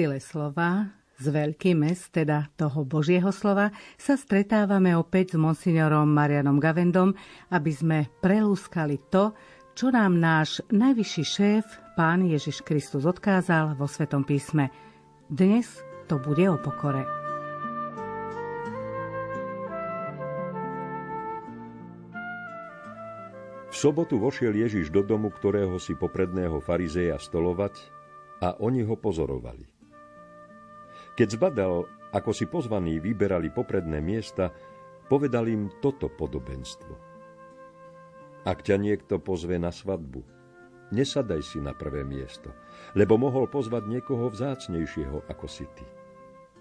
Sile slova z veľkým mest, teda toho Božieho slova, sa stretávame opäť s monsignorom Marianom Gavendom, aby sme prelúskali to, čo nám náš najvyšší šéf, pán Ježiš Kristus, odkázal vo Svetom písme. Dnes to bude o pokore. V sobotu vošiel Ježiš do domu, ktorého si popredného farizeja stolovať a oni ho pozorovali. Keď zbadal, ako si pozvaní vyberali popredné miesta, povedal im toto podobenstvo. Ak ťa niekto pozve na svadbu, nesadaj si na prvé miesto, lebo mohol pozvať niekoho vzácnejšieho ako si ty.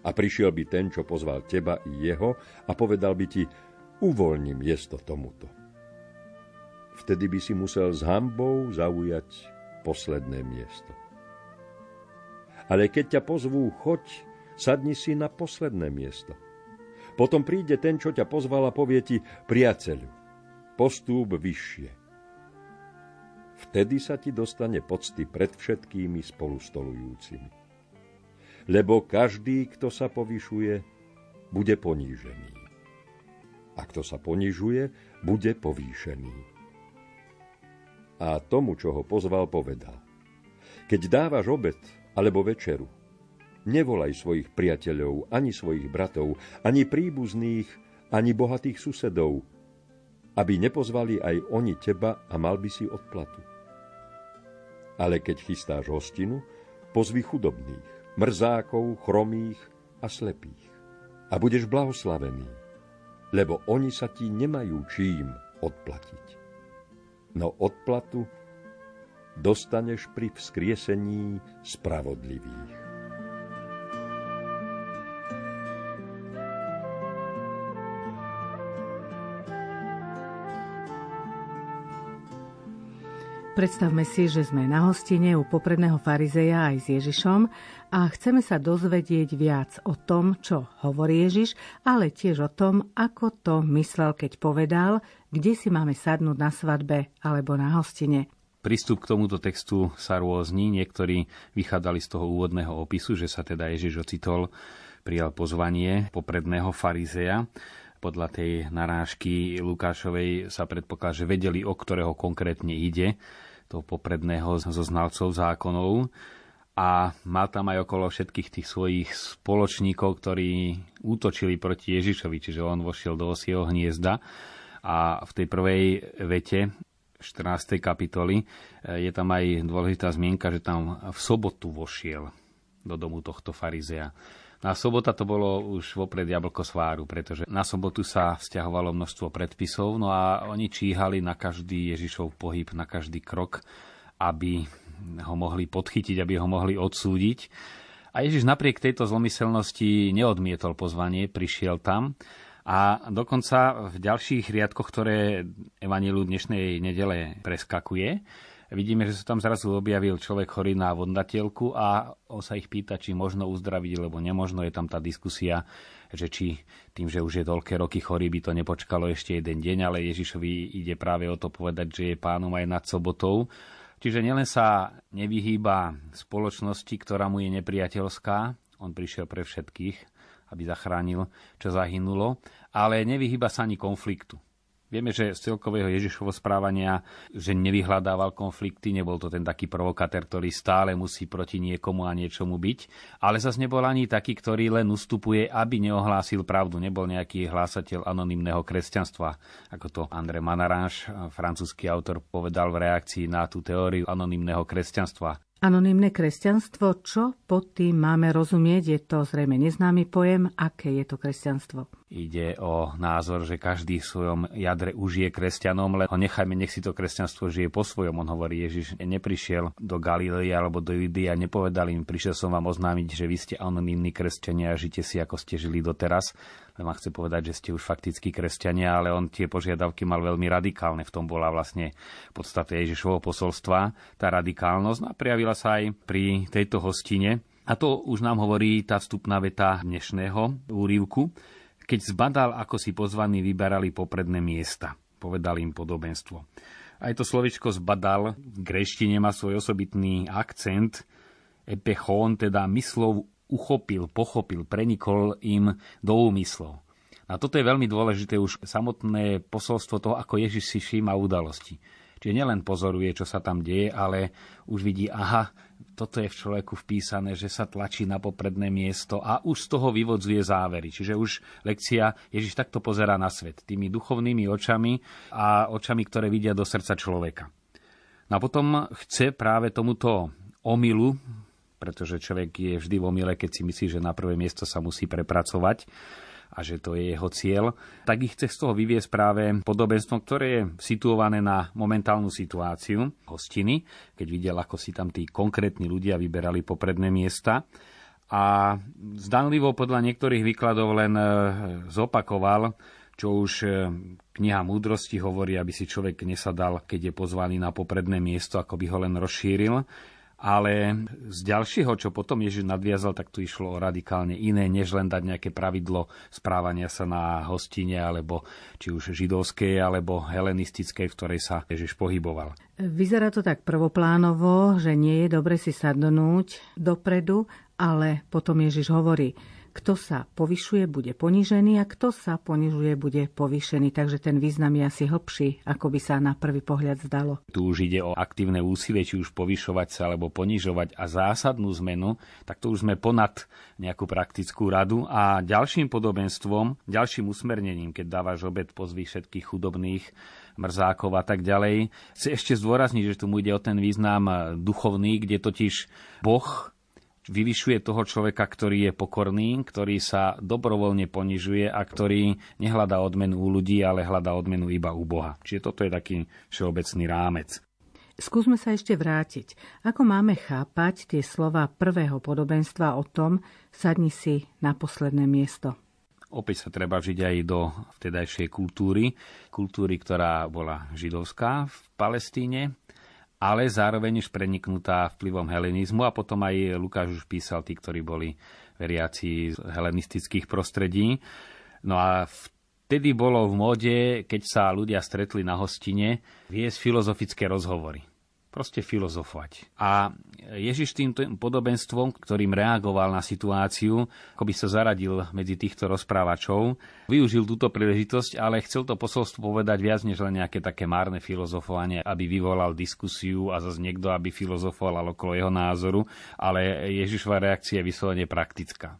A prišiel by ten, čo pozval teba i jeho a povedal by ti, uvoľním miesto tomuto. Vtedy by si musel s hambou zaujať posledné miesto. Ale keď ťa pozvú, choď, sadni si na posledné miesto. Potom príde ten, čo ťa pozval a povie ti, priateľu, postúp vyššie. Vtedy sa ti dostane pocty pred všetkými spolustolujúcimi lebo každý, kto sa povyšuje, bude ponížený. A kto sa ponižuje, bude povýšený. A tomu, čo ho pozval, povedal. Keď dávaš obed alebo večeru, nevolaj svojich priateľov, ani svojich bratov, ani príbuzných, ani bohatých susedov, aby nepozvali aj oni teba a mal by si odplatu. Ale keď chystáš hostinu, pozvi chudobných, mrzákov, chromých a slepých. A budeš blahoslavený, lebo oni sa ti nemajú čím odplatiť. No odplatu dostaneš pri vzkriesení spravodlivých. Predstavme si, že sme na hostine u popredného farizeja aj s Ježišom a chceme sa dozvedieť viac o tom, čo hovorí Ježiš, ale tiež o tom, ako to myslel, keď povedal, kde si máme sadnúť na svadbe alebo na hostine. Prístup k tomuto textu sa rôzni. Niektorí vychádzali z toho úvodného opisu, že sa teda Ježiš ocitol, prijal pozvanie popredného farizeja podľa tej narážky Lukášovej sa predpokladá, že vedeli, o ktorého konkrétne ide toho popredného zo znalcov zákonov a mal tam aj okolo všetkých tých svojich spoločníkov, ktorí útočili proti Ježišovi, čiže on vošiel do osieho hniezda a v tej prvej vete 14. kapitoly eh, je tam aj dôležitá zmienka, že tam v sobotu vošiel do domu tohto farizea. Na sobota to bolo už vopred jablko sváru, pretože na sobotu sa stiahovalo množstvo predpisov, no a oni číhali na každý Ježišov pohyb, na každý krok, aby ho mohli podchytiť, aby ho mohli odsúdiť. A Ježiš napriek tejto zlomyselnosti neodmietol pozvanie, prišiel tam a dokonca v ďalších riadkoch, ktoré Evanielu dnešnej nedele preskakuje, vidíme, že sa tam zrazu objavil človek chorý na vodnatielku a on sa ich pýta, či možno uzdraviť, lebo nemožno. Je tam tá diskusia, že či tým, že už je toľké roky chorý, by to nepočkalo ešte jeden deň, ale Ježišovi ide práve o to povedať, že je pánom aj nad sobotou. Čiže nielen sa nevyhýba spoločnosti, ktorá mu je nepriateľská, on prišiel pre všetkých, aby zachránil, čo zahynulo, ale nevyhýba sa ani konfliktu. Vieme, že z celkového Ježišovo správania, že nevyhľadával konflikty, nebol to ten taký provokatér, ktorý stále musí proti niekomu a niečomu byť, ale zase nebol ani taký, ktorý len ustupuje, aby neohlásil pravdu. Nebol nejaký hlásateľ anonymného kresťanstva, ako to André Manaráš, francúzsky autor, povedal v reakcii na tú teóriu anonymného kresťanstva. Anonymné kresťanstvo, čo pod tým máme rozumieť? Je to zrejme neznámy pojem. Aké je to kresťanstvo? Ide o názor, že každý v svojom jadre už je kresťanom, len ho nechajme, nech si to kresťanstvo žije po svojom. On hovorí, Ježiš neprišiel do Galilei alebo do Judie a nepovedal im, prišiel som vám oznámiť, že vy ste anonimní kresťania a žite si, ako ste žili doteraz. Len ma chce povedať, že ste už faktickí kresťania, ale on tie požiadavky mal veľmi radikálne. V tom bola vlastne podstate Ježišovho posolstva, tá radikálnosť. No a prijavila sa aj pri tejto hostine. A to už nám hovorí tá vstupná veta dnešného úrivku keď zbadal, ako si pozvaní vyberali popredné miesta. Povedal im podobenstvo. Aj to slovičko zbadal v greštine má svoj osobitný akcent. epechón, teda myslov uchopil, pochopil, prenikol im do úmyslov. A toto je veľmi dôležité už samotné posolstvo toho, ako Ježiš si všíma udalosti. Čiže nielen pozoruje, čo sa tam deje, ale už vidí, aha, toto je v človeku vpísané, že sa tlačí na popredné miesto a už z toho vyvodzuje závery. Čiže už lekcia Ježiš takto pozerá na svet, tými duchovnými očami a očami, ktoré vidia do srdca človeka. No a potom chce práve tomuto omilu, pretože človek je vždy v omile, keď si myslí, že na prvé miesto sa musí prepracovať, a že to je jeho cieľ, tak ich chce z toho vyviesť práve podobenstvo, ktoré je situované na momentálnu situáciu hostiny, keď videl, ako si tam tí konkrétni ľudia vyberali popredné miesta. A zdanlivo podľa niektorých výkladov len e, zopakoval, čo už e, kniha múdrosti hovorí, aby si človek nesadal, keď je pozvaný na popredné miesto, ako by ho len rozšíril ale z ďalšieho, čo potom Ježiš nadviazal, tak tu išlo o radikálne iné, než len dať nejaké pravidlo správania sa na hostine, alebo či už židovskej, alebo helenistickej, v ktorej sa Ježiš pohyboval. Vyzerá to tak prvoplánovo, že nie je dobre si sadnúť dopredu, ale potom Ježiš hovorí, kto sa povyšuje, bude ponížený a kto sa ponižuje, bude povýšený. Takže ten význam je asi hlbší, ako by sa na prvý pohľad zdalo. Tu už ide o aktívne úsilie, či už povyšovať sa alebo ponižovať a zásadnú zmenu, tak to už sme ponad nejakú praktickú radu. A ďalším podobenstvom, ďalším usmernením, keď dávaš obed, pozví všetkých chudobných, mrzákov a tak ďalej. Chce ešte zdôrazniť, že tu ide o ten význam duchovný, kde totiž Boh vyvyšuje toho človeka, ktorý je pokorný, ktorý sa dobrovoľne ponižuje a ktorý nehľadá odmenu u ľudí, ale hľadá odmenu iba u Boha. Čiže toto je taký všeobecný rámec. Skúsme sa ešte vrátiť. Ako máme chápať tie slova prvého podobenstva o tom, sadni si na posledné miesto? Opäť sa treba vžiť aj do vtedajšej kultúry, kultúry, ktorá bola židovská v Palestíne, ale zároveň už preniknutá vplyvom helenizmu a potom aj Lukáš už písal tí, ktorí boli veriaci z helenistických prostredí. No a vtedy bolo v móde, keď sa ľudia stretli na hostine, viesť filozofické rozhovory proste filozofovať. A Ježiš tým podobenstvom, ktorým reagoval na situáciu, ako by sa zaradil medzi týchto rozprávačov, využil túto príležitosť, ale chcel to posolstvo povedať viac než len nejaké také márne filozofovanie, aby vyvolal diskusiu a zase niekto, aby filozofoval okolo jeho názoru, ale Ježišova reakcia je vyslovene praktická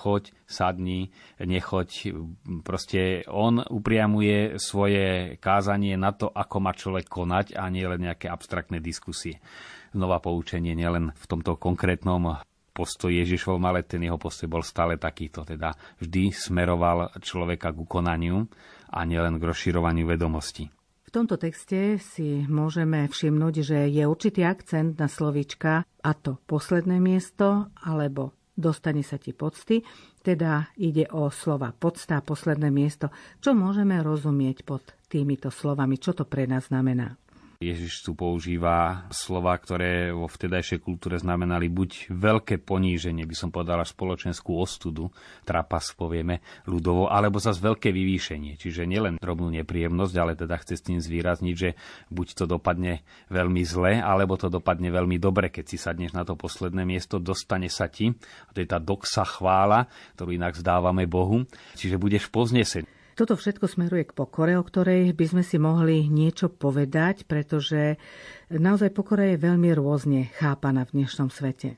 choď, sadni, nechoď. Proste on upriamuje svoje kázanie na to, ako má človek konať a nie len nejaké abstraktné diskusie. Znova poučenie nielen v tomto konkrétnom postoji Ježišovom, ale ten jeho postoj bol stále takýto. Teda vždy smeroval človeka k ukonaniu a nielen k rozširovaniu vedomostí. V tomto texte si môžeme všimnúť, že je určitý akcent na slovíčka a to posledné miesto alebo dostane sa ti pocty, teda ide o slova podsta, posledné miesto. Čo môžeme rozumieť pod týmito slovami? Čo to pre nás znamená? Ježiš tu používa slova, ktoré vo vtedajšej kultúre znamenali buď veľké poníženie, by som povedal až spoločenskú ostudu, trapas povieme ľudovo, alebo zase veľké vyvýšenie. Čiže nielen drobnú nepríjemnosť, ale teda chce s tým zvýrazniť, že buď to dopadne veľmi zle, alebo to dopadne veľmi dobre, keď si sadneš na to posledné miesto, dostane sa ti, a to je tá doxa chvála, ktorú inak vzdávame Bohu, čiže budeš poznesený. Toto všetko smeruje k pokore, o ktorej by sme si mohli niečo povedať, pretože naozaj pokora je veľmi rôzne chápaná v dnešnom svete.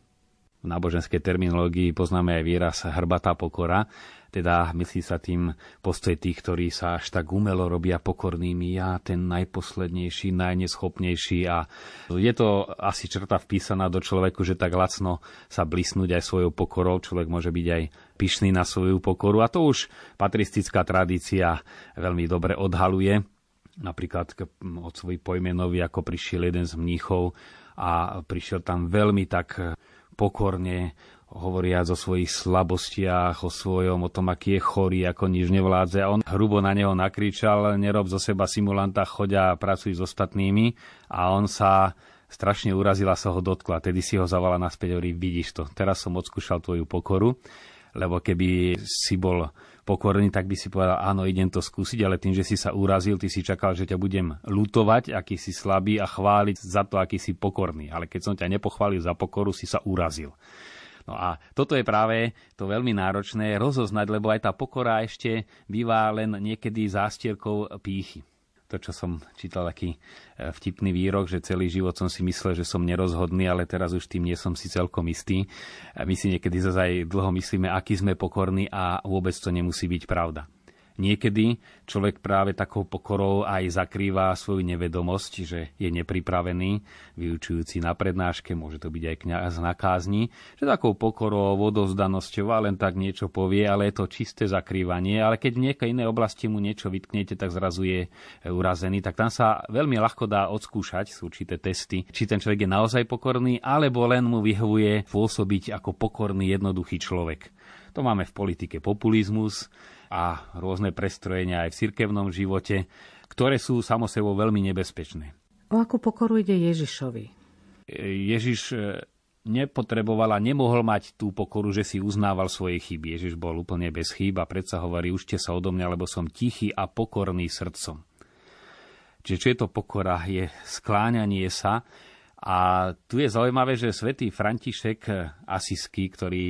V náboženskej terminológii poznáme aj výraz hrbatá pokora, teda myslí sa tým postoj tých, ktorí sa až tak umelo robia pokornými. Ja ten najposlednejší, najneschopnejší a je to asi črta vpísaná do človeku, že tak lacno sa blisnúť aj svojou pokorou. Človek môže byť aj pyšný na svoju pokoru a to už patristická tradícia veľmi dobre odhaluje. Napríklad od svojich pojmenovi, ako prišiel jeden z mníchov a prišiel tam veľmi tak pokorne hovoriac o svojich slabostiach, o svojom, o tom, aký je chorý, ako nič nevládze. A on hrubo na neho nakričal, nerob zo seba simulanta, chodia a pracuj s ostatnými. A on sa strašne urazil a sa ho dotkla. Tedy si ho zavala naspäť, hovorí, vidíš to, teraz som odskúšal tvoju pokoru, lebo keby si bol pokorný, tak by si povedal, áno, idem to skúsiť, ale tým, že si sa urazil, ty si čakal, že ťa budem lutovať, aký si slabý a chváliť za to, aký si pokorný. Ale keď som ťa nepochválil za pokoru, si sa urazil. No a toto je práve to veľmi náročné rozoznať, lebo aj tá pokora ešte býva len niekedy zástierkou pýchy to, čo som čítal taký e, vtipný výrok, že celý život som si myslel, že som nerozhodný, ale teraz už tým nie som si celkom istý. My si niekedy zase aj dlho myslíme, aký sme pokorní a vôbec to nemusí byť pravda. Niekedy človek práve takou pokorou aj zakrýva svoju nevedomosť, že je nepripravený, vyučujúci na prednáške, môže to byť aj kniaz na kázni, že takou pokorou, vodovzdanosťou a len tak niečo povie, ale je to čisté zakrývanie, ale keď v nejakej inej oblasti mu niečo vytknete, tak zrazu je urazený, tak tam sa veľmi ľahko dá odskúšať, sú určité testy, či ten človek je naozaj pokorný, alebo len mu vyhovuje pôsobiť ako pokorný, jednoduchý človek. To máme v politike populizmus, a rôzne prestrojenia aj v cirkevnom živote, ktoré sú samosebou veľmi nebezpečné. O akú pokoru ide Ježišovi? Ježiš e, nepotreboval a nemohol mať tú pokoru, že si uznával svoje chyby. Ježiš bol úplne bez chýb a predsa hovorí, užte sa odo mňa, lebo som tichý a pokorný srdcom. Čiže čo je to pokora? Je skláňanie sa. A tu je zaujímavé, že svätý František Asisky, ktorý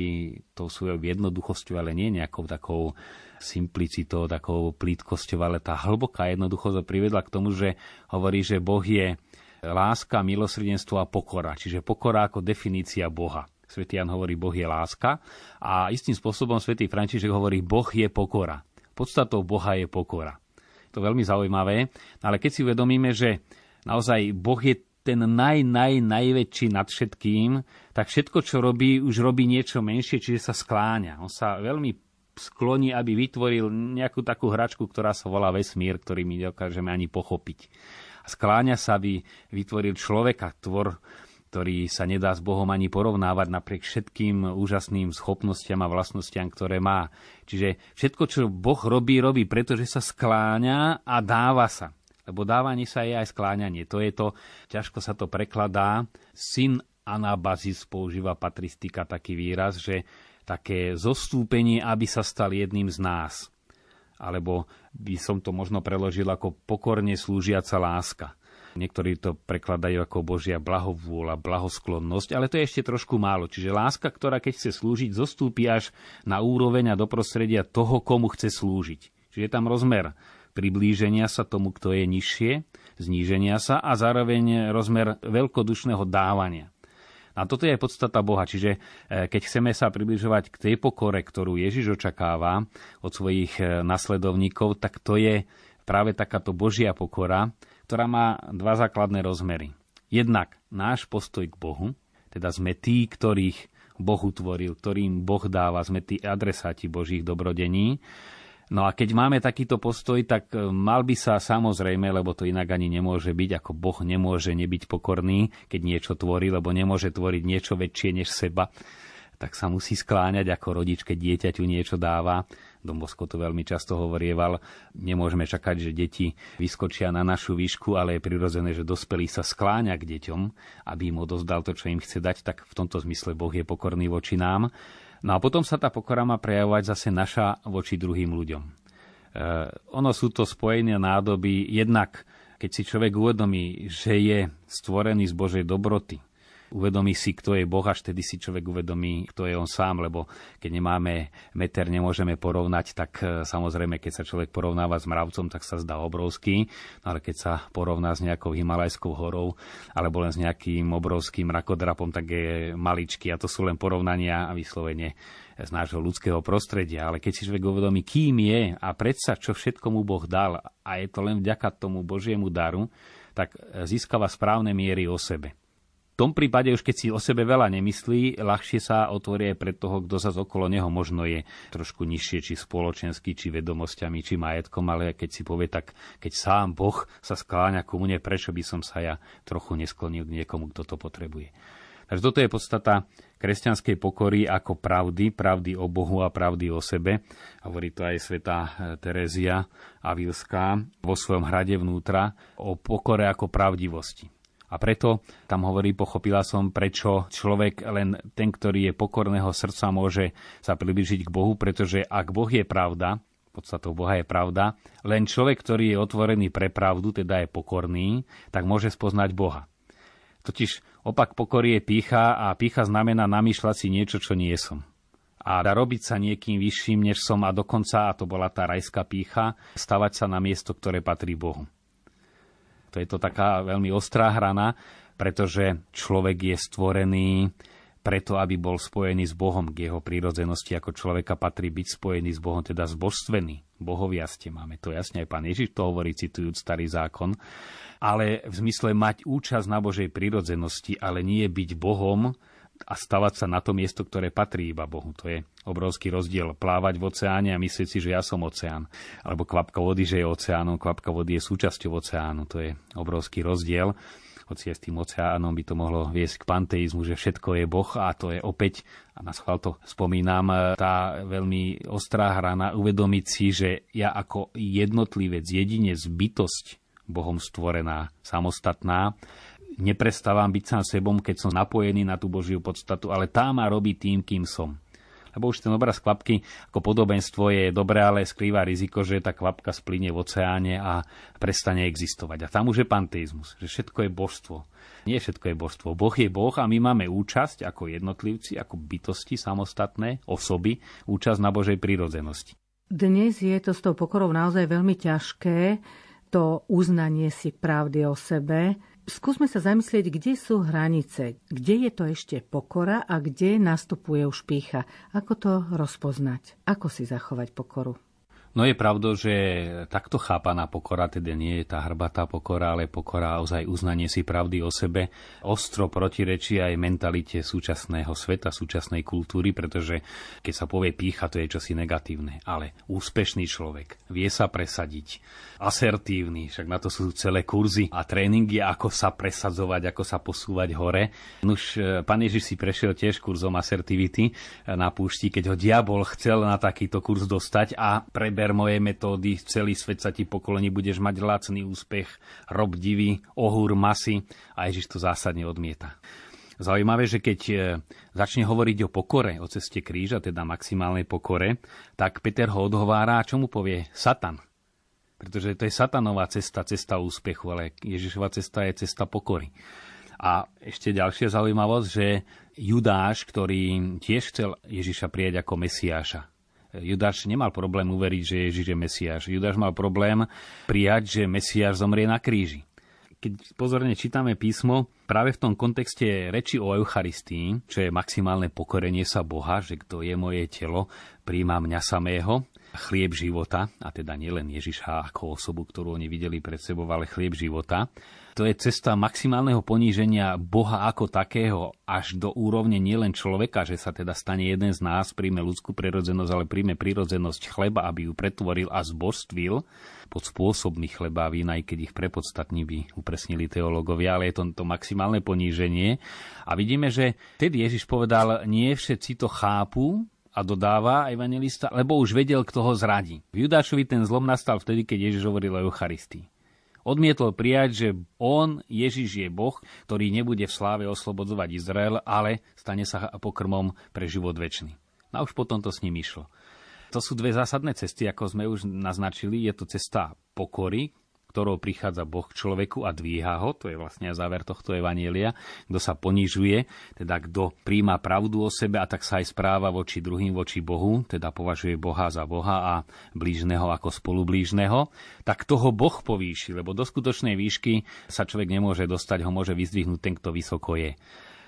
tou svojou jednoduchosťou, ale nie nejakou takou simplicitou, takou plítkosťou, ale tá hlboká jednoduchosť ho privedla k tomu, že hovorí, že Boh je láska, milosrdenstvo a pokora. Čiže pokora ako definícia Boha. Svetý Jan hovorí, Boh je láska a istým spôsobom svätý František hovorí, Boh je pokora. Podstatou Boha je pokora. To je veľmi zaujímavé, ale keď si uvedomíme, že naozaj Boh je ten naj, naj, najväčší nad všetkým, tak všetko, čo robí, už robí niečo menšie, čiže sa skláňa. On sa veľmi skloní, aby vytvoril nejakú takú hračku, ktorá sa volá vesmír, ktorý my dokážeme ani pochopiť. A skláňa sa, aby vytvoril človeka, tvor, ktorý sa nedá s Bohom ani porovnávať napriek všetkým úžasným schopnostiam a vlastnostiam, ktoré má. Čiže všetko, čo Boh robí, robí, pretože sa skláňa a dáva sa. Lebo dávanie sa je aj skláňanie. To je to, ťažko sa to prekladá. Syn anabazis používa patristika taký výraz, že také zostúpenie, aby sa stal jedným z nás. Alebo by som to možno preložil ako pokorne slúžiaca láska. Niektorí to prekladajú ako Božia blahovôľa, blahosklonnosť, ale to je ešte trošku málo. Čiže láska, ktorá keď chce slúžiť, zostúpi až na úroveň a do prostredia toho, komu chce slúžiť. Čiže je tam rozmer priblíženia sa tomu, kto je nižšie, zníženia sa a zároveň rozmer veľkodušného dávania. A toto je podstata Boha. Čiže e, keď chceme sa približovať k tej pokore, ktorú Ježiš očakáva od svojich e, nasledovníkov, tak to je práve takáto Božia pokora, ktorá má dva základné rozmery. Jednak náš postoj k Bohu, teda sme tí, ktorých Boh utvoril, ktorým Boh dáva, sme tí adresáti Božích dobrodení. No a keď máme takýto postoj, tak e, mal by sa samozrejme, lebo to inak ani nemôže byť, ako Boh nemôže nebyť pokorný, keď niečo tvorí, lebo nemôže tvoriť niečo väčšie než seba, tak sa musí skláňať ako rodič, keď dieťaťu niečo dáva. Dombosko to veľmi často hovorieval. Nemôžeme čakať, že deti vyskočia na našu výšku, ale je prirodzené, že dospelý sa skláňa k deťom, aby im odozdal to, čo im chce dať, tak v tomto zmysle Boh je pokorný voči nám. No a potom sa tá pokora má prejavovať zase naša voči druhým ľuďom. E, ono sú to spojené nádoby, jednak keď si človek uvedomí, že je stvorený z Božej dobroty, uvedomí si, kto je Boh, až tedy si človek uvedomí, kto je on sám, lebo keď nemáme meter, nemôžeme porovnať, tak e, samozrejme, keď sa človek porovnáva s mravcom, tak sa zdá obrovský, ale keď sa porovná s nejakou himalajskou horou alebo len s nejakým obrovským rakodrapom, tak je maličký a to sú len porovnania a vyslovene z nášho ľudského prostredia, ale keď si človek uvedomí, kým je a predsa, čo všetko mu Boh dal a je to len vďaka tomu Božiemu daru, tak e, získava správne miery o sebe. Tom prípade už keď si o sebe veľa nemyslí, ľahšie sa otvorí aj pred toho, kto sa okolo neho možno je trošku nižšie, či spoločensky, či vedomosťami, či majetkom, ale keď si povie tak, keď sám Boh sa skláňa ku mne, prečo by som sa ja trochu nesklonil k niekomu, kto to potrebuje. Takže toto je podstata kresťanskej pokory ako pravdy, pravdy o Bohu a pravdy o sebe. Hovorí to aj sveta Terézia Avilská vo svojom hrade vnútra o pokore ako pravdivosti. A preto tam hovorí, pochopila som, prečo človek, len ten, ktorý je pokorného srdca, môže sa približiť k Bohu, pretože ak Boh je pravda, podstatou Boha je pravda, len človek, ktorý je otvorený pre pravdu, teda je pokorný, tak môže spoznať Boha. Totiž opak pokory je pícha a pícha znamená namýšľať si niečo, čo nie som. A robiť sa niekým vyšším, než som a dokonca, a to bola tá rajská pícha, stavať sa na miesto, ktoré patrí Bohu. To je to taká veľmi ostrá hrana, pretože človek je stvorený preto, aby bol spojený s Bohom. K jeho prírodzenosti ako človeka patrí byť spojený s Bohom, teda zbožstvený. Bohovia ste, máme to jasne, aj pán Ježiš to hovorí, citujúc starý zákon, ale v zmysle mať účasť na Božej prírodzenosti, ale nie byť Bohom, a stavať sa na to miesto, ktoré patrí iba Bohu. To je obrovský rozdiel. Plávať v oceáne a myslieť si, že ja som oceán. Alebo kvapka vody, že je oceánom. Kvapka vody je súčasťou oceánu. To je obrovský rozdiel. Hoci s tým oceánom by to mohlo viesť k panteizmu, že všetko je Boh a to je opäť, a na schvál to spomínam, tá veľmi ostrá hrana uvedomiť si, že ja ako jednotlivec, jedinec, bytosť Bohom stvorená, samostatná, neprestávam byť sám sebom, keď som napojený na tú Božiu podstatu, ale tá má robiť tým, kým som. Lebo už ten obraz kvapky ako podobenstvo je dobré, ale skrýva riziko, že tá kvapka splyne v oceáne a prestane existovať. A tam už je panteizmus, že všetko je božstvo. Nie všetko je božstvo. Boh je Boh a my máme účasť ako jednotlivci, ako bytosti samostatné, osoby, účasť na Božej prírodzenosti. Dnes je to s tou pokorou naozaj veľmi ťažké, to uznanie si pravdy o sebe, Skúsme sa zamyslieť, kde sú hranice, kde je to ešte pokora a kde nastupuje už pícha. Ako to rozpoznať? Ako si zachovať pokoru? No je pravdou, že takto chápaná pokora teda nie je tá hrbatá pokora, ale pokora ozaj uznanie si pravdy o sebe. Ostro protirečí aj mentalite súčasného sveta, súčasnej kultúry, pretože keď sa povie pícha, to je čosi negatívne. Ale úspešný človek vie sa presadiť, asertívny, však na to sú celé kurzy a tréningy, ako sa presadzovať, ako sa posúvať hore. Nuž, e, pán Ježiš si prešiel tiež kurzom asertivity na púšti, keď ho diabol chcel na takýto kurz dostať a preber vyber moje metódy, celý svet sa ti pokolení, budeš mať lacný úspech, rob divý, ohúr masy a Ježiš to zásadne odmieta. Zaujímavé, že keď e, začne hovoriť o pokore, o ceste kríža, teda maximálnej pokore, tak Peter ho odhovára, čo mu povie? Satan. Pretože to je satanová cesta, cesta úspechu, ale Ježišova cesta je cesta pokory. A ešte ďalšia zaujímavosť, že Judáš, ktorý tiež chcel Ježiša prijať ako Mesiáša, Judáš nemal problém uveriť, že Ježiš je Mesiáš. Judáš mal problém prijať, že Mesiáš zomrie na kríži. Keď pozorne čítame písmo, práve v tom kontexte reči o Eucharistii, čo je maximálne pokorenie sa Boha, že kto je moje telo, príjma mňa samého, chlieb života, a teda nielen Ježiša ako osobu, ktorú oni videli pred sebou, ale chlieb života. To je cesta maximálneho poníženia Boha ako takého až do úrovne nielen človeka, že sa teda stane jeden z nás, príjme ľudskú prirodzenosť, ale príjme prirodzenosť chleba, aby ju pretvoril a zbožstvil pod spôsobmi chleba a vína, aj keď ich prepodstatní by upresnili teológovia, ale je to, to maximálne poníženie. A vidíme, že tedy Ježiš povedal, nie všetci to chápu, a dodáva evangelista, lebo už vedel, kto ho zradí. V Judášovi ten zlom nastal vtedy, keď Ježiš hovoril o Eucharistii. Odmietol prijať, že on, Ježiš, je Boh, ktorý nebude v sláve oslobodzovať Izrael, ale stane sa pokrmom pre život väčší. A už potom to s ním išlo. To sú dve zásadné cesty, ako sme už naznačili. Je to cesta pokory, ktorou prichádza Boh k človeku a dvíha ho, to je vlastne záver tohto evanielia, kto sa ponižuje, teda kto príjma pravdu o sebe a tak sa aj správa voči druhým, voči Bohu, teda považuje Boha za Boha a blížneho ako spolublížneho, tak toho Boh povýši, lebo do skutočnej výšky sa človek nemôže dostať, ho môže vyzdvihnúť ten, kto vysoko je.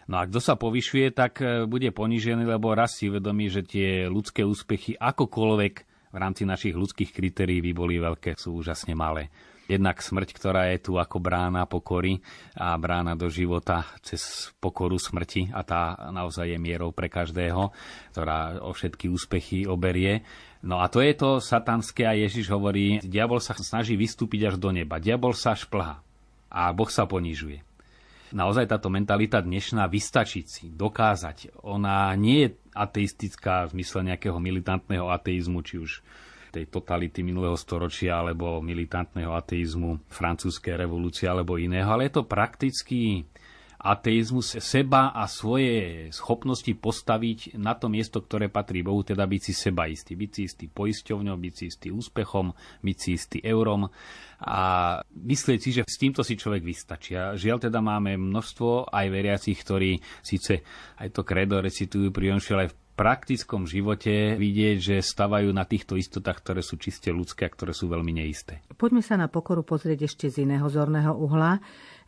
No a kto sa povyšuje, tak e, bude ponížený, lebo raz si uvedomí, že tie ľudské úspechy akokoľvek v rámci našich ľudských kritérií by boli veľké, sú úžasne malé. Jednak smrť, ktorá je tu ako brána pokory a brána do života cez pokoru smrti a tá naozaj je mierou pre každého, ktorá o všetky úspechy oberie. No a to je to satanské a Ježiš hovorí, diabol sa snaží vystúpiť až do neba, diabol sa šplha a Boh sa ponižuje. Naozaj táto mentalita dnešná vystačiť si, dokázať, ona nie je ateistická v zmysle nejakého militantného ateizmu, či už tej totality minulého storočia alebo militantného ateizmu, francúzskej revolúcie alebo iného, ale je to prakticky ateizmus seba a svoje schopnosti postaviť na to miesto, ktoré patrí Bohu, teda byť si sebaistý. Byť si istý poisťovňou, byť si istý úspechom, byť si istý eurom a myslieť si, že s týmto si človek vystačí. A žiaľ teda máme množstvo aj veriacich, ktorí síce aj to kredo recitujú pri ale v praktickom živote vidieť, že stavajú na týchto istotách, ktoré sú čiste ľudské a ktoré sú veľmi neisté. Poďme sa na pokoru pozrieť ešte z iného zorného uhla.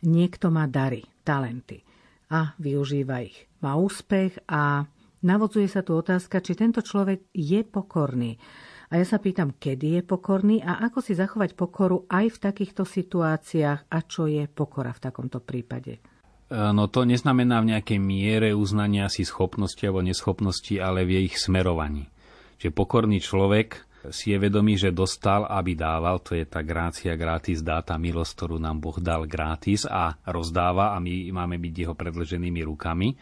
Niekto má dary, talenty a využíva ich. Má úspech a navodzuje sa tu otázka, či tento človek je pokorný. A ja sa pýtam, kedy je pokorný a ako si zachovať pokoru aj v takýchto situáciách a čo je pokora v takomto prípade. No to neznamená v nejakej miere uznania si schopnosti alebo neschopnosti, ale v ich smerovaní. Čiže pokorný človek si je vedomý, že dostal, aby dával, to je tá grácia gratis, dá tá milosť, ktorú nám Boh dal gratis a rozdáva a my máme byť jeho predleženými rukami.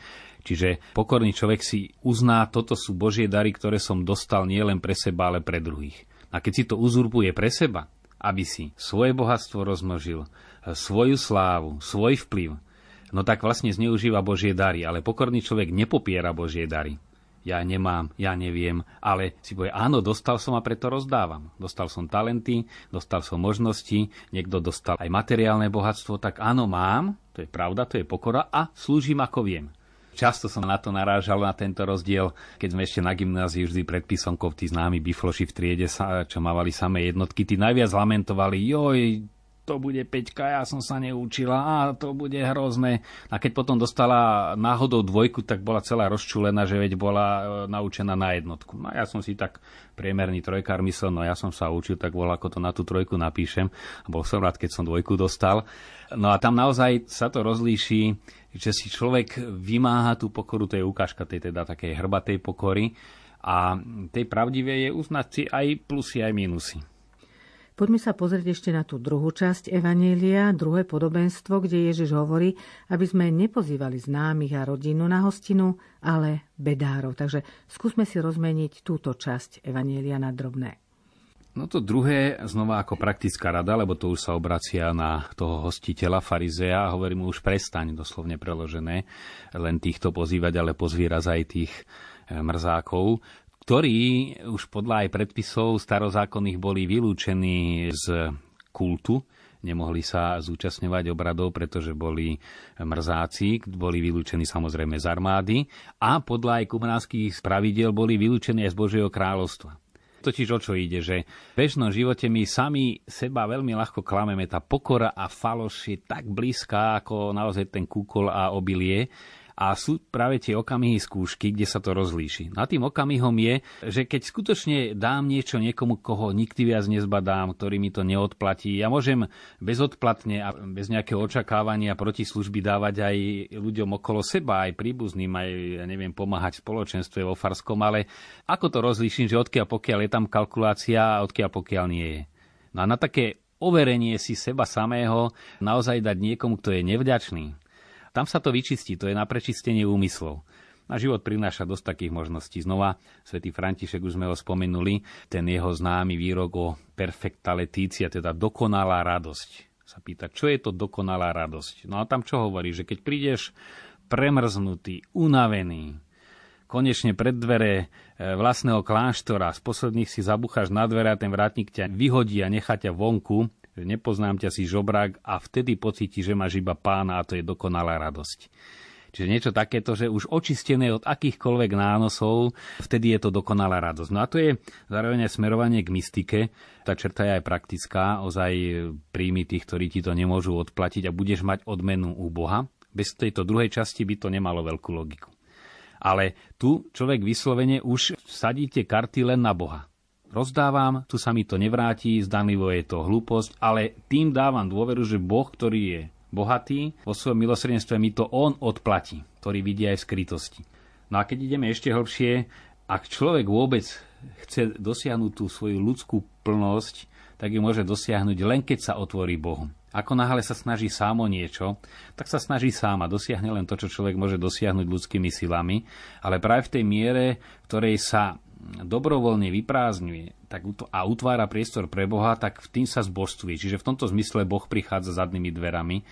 Čiže pokorný človek si uzná, toto sú Božie dary, ktoré som dostal nielen pre seba, ale pre druhých. A keď si to uzurpuje pre seba, aby si svoje bohatstvo rozmnožil, svoju slávu, svoj vplyv, no tak vlastne zneužíva Božie dary. Ale pokorný človek nepopiera Božie dary. Ja nemám, ja neviem, ale si povie, áno, dostal som a preto rozdávam. Dostal som talenty, dostal som možnosti, niekto dostal aj materiálne bohatstvo, tak áno, mám, to je pravda, to je pokora a slúžim ako viem. Často som na to narážal, na tento rozdiel, keď sme ešte na gymnáziu vždy pred písomkou tí známi bifloši v triede, čo mávali samé jednotky, tí najviac lamentovali, joj, to bude Peťka, ja som sa neučila, a to bude hrozné. A keď potom dostala náhodou dvojku, tak bola celá rozčulená, že veď bola e, naučená na jednotku. No ja som si tak priemerný trojkár myslel, no ja som sa učil, tak bol ako to na tú trojku napíšem. A bol som rád, keď som dvojku dostal. No a tam naozaj sa to rozlíši, že si človek vymáha tú pokoru, to je ukážka tej teda takej hrbatej pokory. A tej pravdivé je uznať si aj plusy, aj minusy. Poďme sa pozrieť ešte na tú druhú časť Evanielia, druhé podobenstvo, kde Ježiš hovorí, aby sme nepozývali známych a rodinu na hostinu, ale bedárov. Takže skúsme si rozmeniť túto časť Evanielia na drobné. No to druhé, znova ako praktická rada, lebo to už sa obracia na toho hostiteľa, farizea, a hovorí mu už prestaň, doslovne preložené, len týchto pozývať, ale pozvíraz aj tých eh, mrzákov ktorí už podľa aj predpisov starozákonných boli vylúčení z kultu, nemohli sa zúčastňovať obradov, pretože boli mrzáci, boli vylúčení samozrejme z armády a podľa aj kumránskych pravidel boli vylúčení aj z Božieho kráľovstva. Totiž o čo ide, že v bežnom živote my sami seba veľmi ľahko klameme. Tá pokora a faloš je tak blízka ako naozaj ten kúkol a obilie, a sú práve tie okamihy skúšky, kde sa to rozlíši. A tým okamihom je, že keď skutočne dám niečo niekomu, koho nikdy viac nezbadám, ktorý mi to neodplatí, ja môžem bezodplatne a bez nejakého očakávania proti služby dávať aj ľuďom okolo seba, aj príbuzným, aj ja neviem, pomáhať v spoločenstve vo Farskom, ale ako to rozlíšim, že odkiaľ pokiaľ je tam kalkulácia a odkiaľ pokiaľ nie je. No a na také overenie si seba samého naozaj dať niekomu, kto je nevďačný, tam sa to vyčistí, to je na prečistenie úmyslov. Na život prináša dosť takých možností. Znova, svätý František, už sme ho spomenuli, ten jeho známy výrok o perfecta letícia, teda dokonalá radosť. Sa pýta, čo je to dokonalá radosť? No a tam čo hovorí, že keď prídeš premrznutý, unavený, konečne pred dvere e, vlastného kláštora, z posledných si zabucháš na dvere a ten vrátnik ťa vyhodí a nechá ťa vonku, nepoznám ťa si žobrák a vtedy pocíti, že máš iba pána a to je dokonalá radosť. Čiže niečo takéto, že už očistené od akýchkoľvek nánosov, vtedy je to dokonalá radosť. No a to je zároveň aj smerovanie k mystike. Tá čerta je aj praktická, ozaj príjmy tých, ktorí ti to nemôžu odplatiť a budeš mať odmenu u Boha. Bez tejto druhej časti by to nemalo veľkú logiku. Ale tu človek vyslovene už sadíte karty len na Boha rozdávam, tu sa mi to nevráti, zdanlivo je to hlúposť, ale tým dávam dôveru, že Boh, ktorý je bohatý, vo svojom milosrdenstve mi to On odplatí, ktorý vidí aj v skrytosti. No a keď ideme ešte hlbšie, ak človek vôbec chce dosiahnuť tú svoju ľudskú plnosť, tak ju môže dosiahnuť len keď sa otvorí Bohu. Ako náhle sa snaží sám o niečo, tak sa snaží sám a dosiahne len to, čo človek môže dosiahnuť ľudskými silami, ale práve v tej miere, v ktorej sa dobrovoľne vyprázdňuje, tak a utvára priestor pre Boha, tak v tým sa zbožstvuje. Čiže v tomto zmysle Boh prichádza zadnými dverami. E,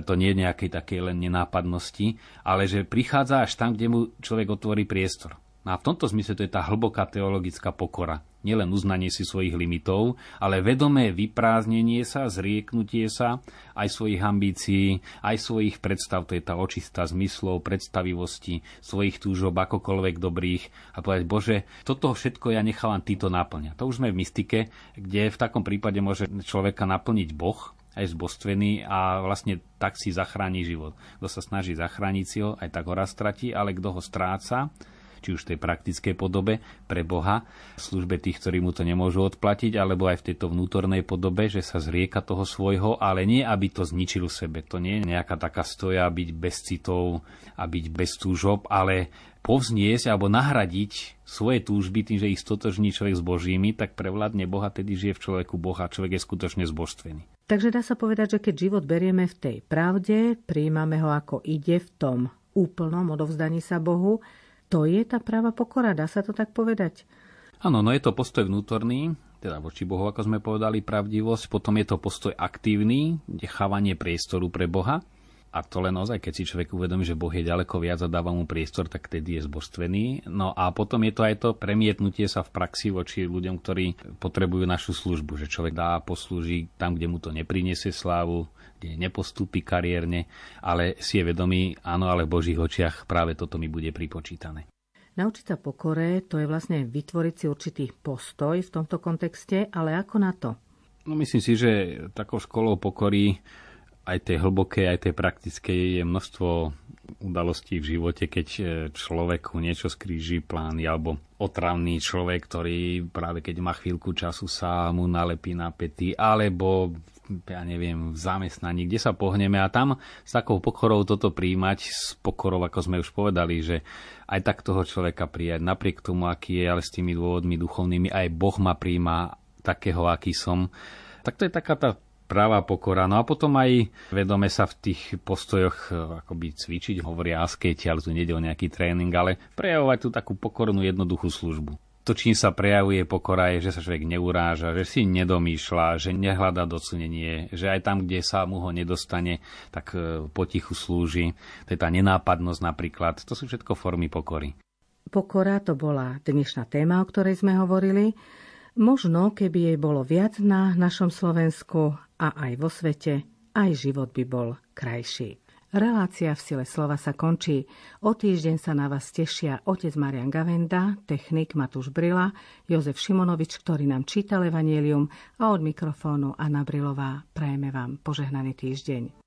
to nie je nejakej takej len nenápadnosti, ale že prichádza až tam, kde mu človek otvorí priestor. No a v tomto zmysle to je tá hlboká teologická pokora. Nielen uznanie si svojich limitov, ale vedomé vyprázdnenie sa, zrieknutie sa aj svojich ambícií, aj svojich predstav, to je tá očistá zmyslov, predstavivosti, svojich túžob, akokoľvek dobrých a povedať, Bože, toto všetko ja nechávam Ty to naplňa. To už sme v mystike, kde v takom prípade môže človeka naplniť Boh, aj zbostvený a vlastne tak si zachráni život. Kto sa snaží zachrániť si ho, aj tak ho raz stratí, ale kto ho stráca, či už v tej praktickej podobe pre Boha, v službe tých, ktorí mu to nemôžu odplatiť, alebo aj v tejto vnútornej podobe, že sa zrieka toho svojho, ale nie, aby to zničil sebe. To nie je nejaká taká stoja byť bez citov a byť bez túžob, ale povzniesť alebo nahradiť svoje túžby tým, že ich stotožní človek s Božími, tak prevládne Boha, tedy žije v človeku Boha človek je skutočne zbožstvený. Takže dá sa povedať, že keď život berieme v tej pravde, príjmame ho ako ide v tom úplnom odovzdaní sa Bohu, to je tá práva pokora, dá sa to tak povedať? Áno, no je to postoj vnútorný, teda voči Bohu, ako sme povedali, pravdivosť, potom je to postoj aktívny, nechávanie priestoru pre Boha. A to len ozaj, keď si človek uvedomí, že Boh je ďaleko viac a dáva mu priestor, tak tedy je zbožstvený. No a potom je to aj to premietnutie sa v praxi voči ľuďom, ktorí potrebujú našu službu, že človek dá poslúži tam, kde mu to nepriniesie slávu, kde nepostúpi kariérne, ale si je vedomý, áno, ale v Božích očiach práve toto mi bude pripočítané. Naučiť sa pokore, to je vlastne vytvoriť si určitý postoj v tomto kontexte, ale ako na to? No myslím si, že takou školou pokory aj tej hlbokej, aj tej praktickej je množstvo udalostí v živote, keď e, človeku niečo skríži plány, alebo otravný človek, ktorý práve keď má chvíľku času sa mu nalepí na pety, alebo ja neviem, v zamestnaní, kde sa pohneme a tam s takou pokorou toto príjmať, s pokorou, ako sme už povedali, že aj tak toho človeka prijať, napriek tomu, aký je, ale s tými dôvodmi duchovnými, aj Boh ma príjma takého, aký som. Tak to je taká tá práva pokora. No a potom aj vedome sa v tých postojoch eh, akoby cvičiť, hovoria asketi, ale tu nejde o nejaký tréning, ale prejavovať tú takú pokornú jednoduchú službu to, čím sa prejavuje pokora, je, že sa človek neuráža, že si nedomýšľa, že nehľada docenenie, že aj tam, kde sa mu ho nedostane, tak e, potichu slúži. To je tá nenápadnosť napríklad. To sú všetko formy pokory. Pokora to bola dnešná téma, o ktorej sme hovorili. Možno, keby jej bolo viac na našom Slovensku a aj vo svete, aj život by bol krajší. Relácia v sile slova sa končí. O týždeň sa na vás tešia otec Marian Gavenda, technik Matúš Brila, Jozef Šimonovič, ktorý nám čítal Evangelium a od mikrofónu Anna Brilová prajeme vám požehnaný týždeň.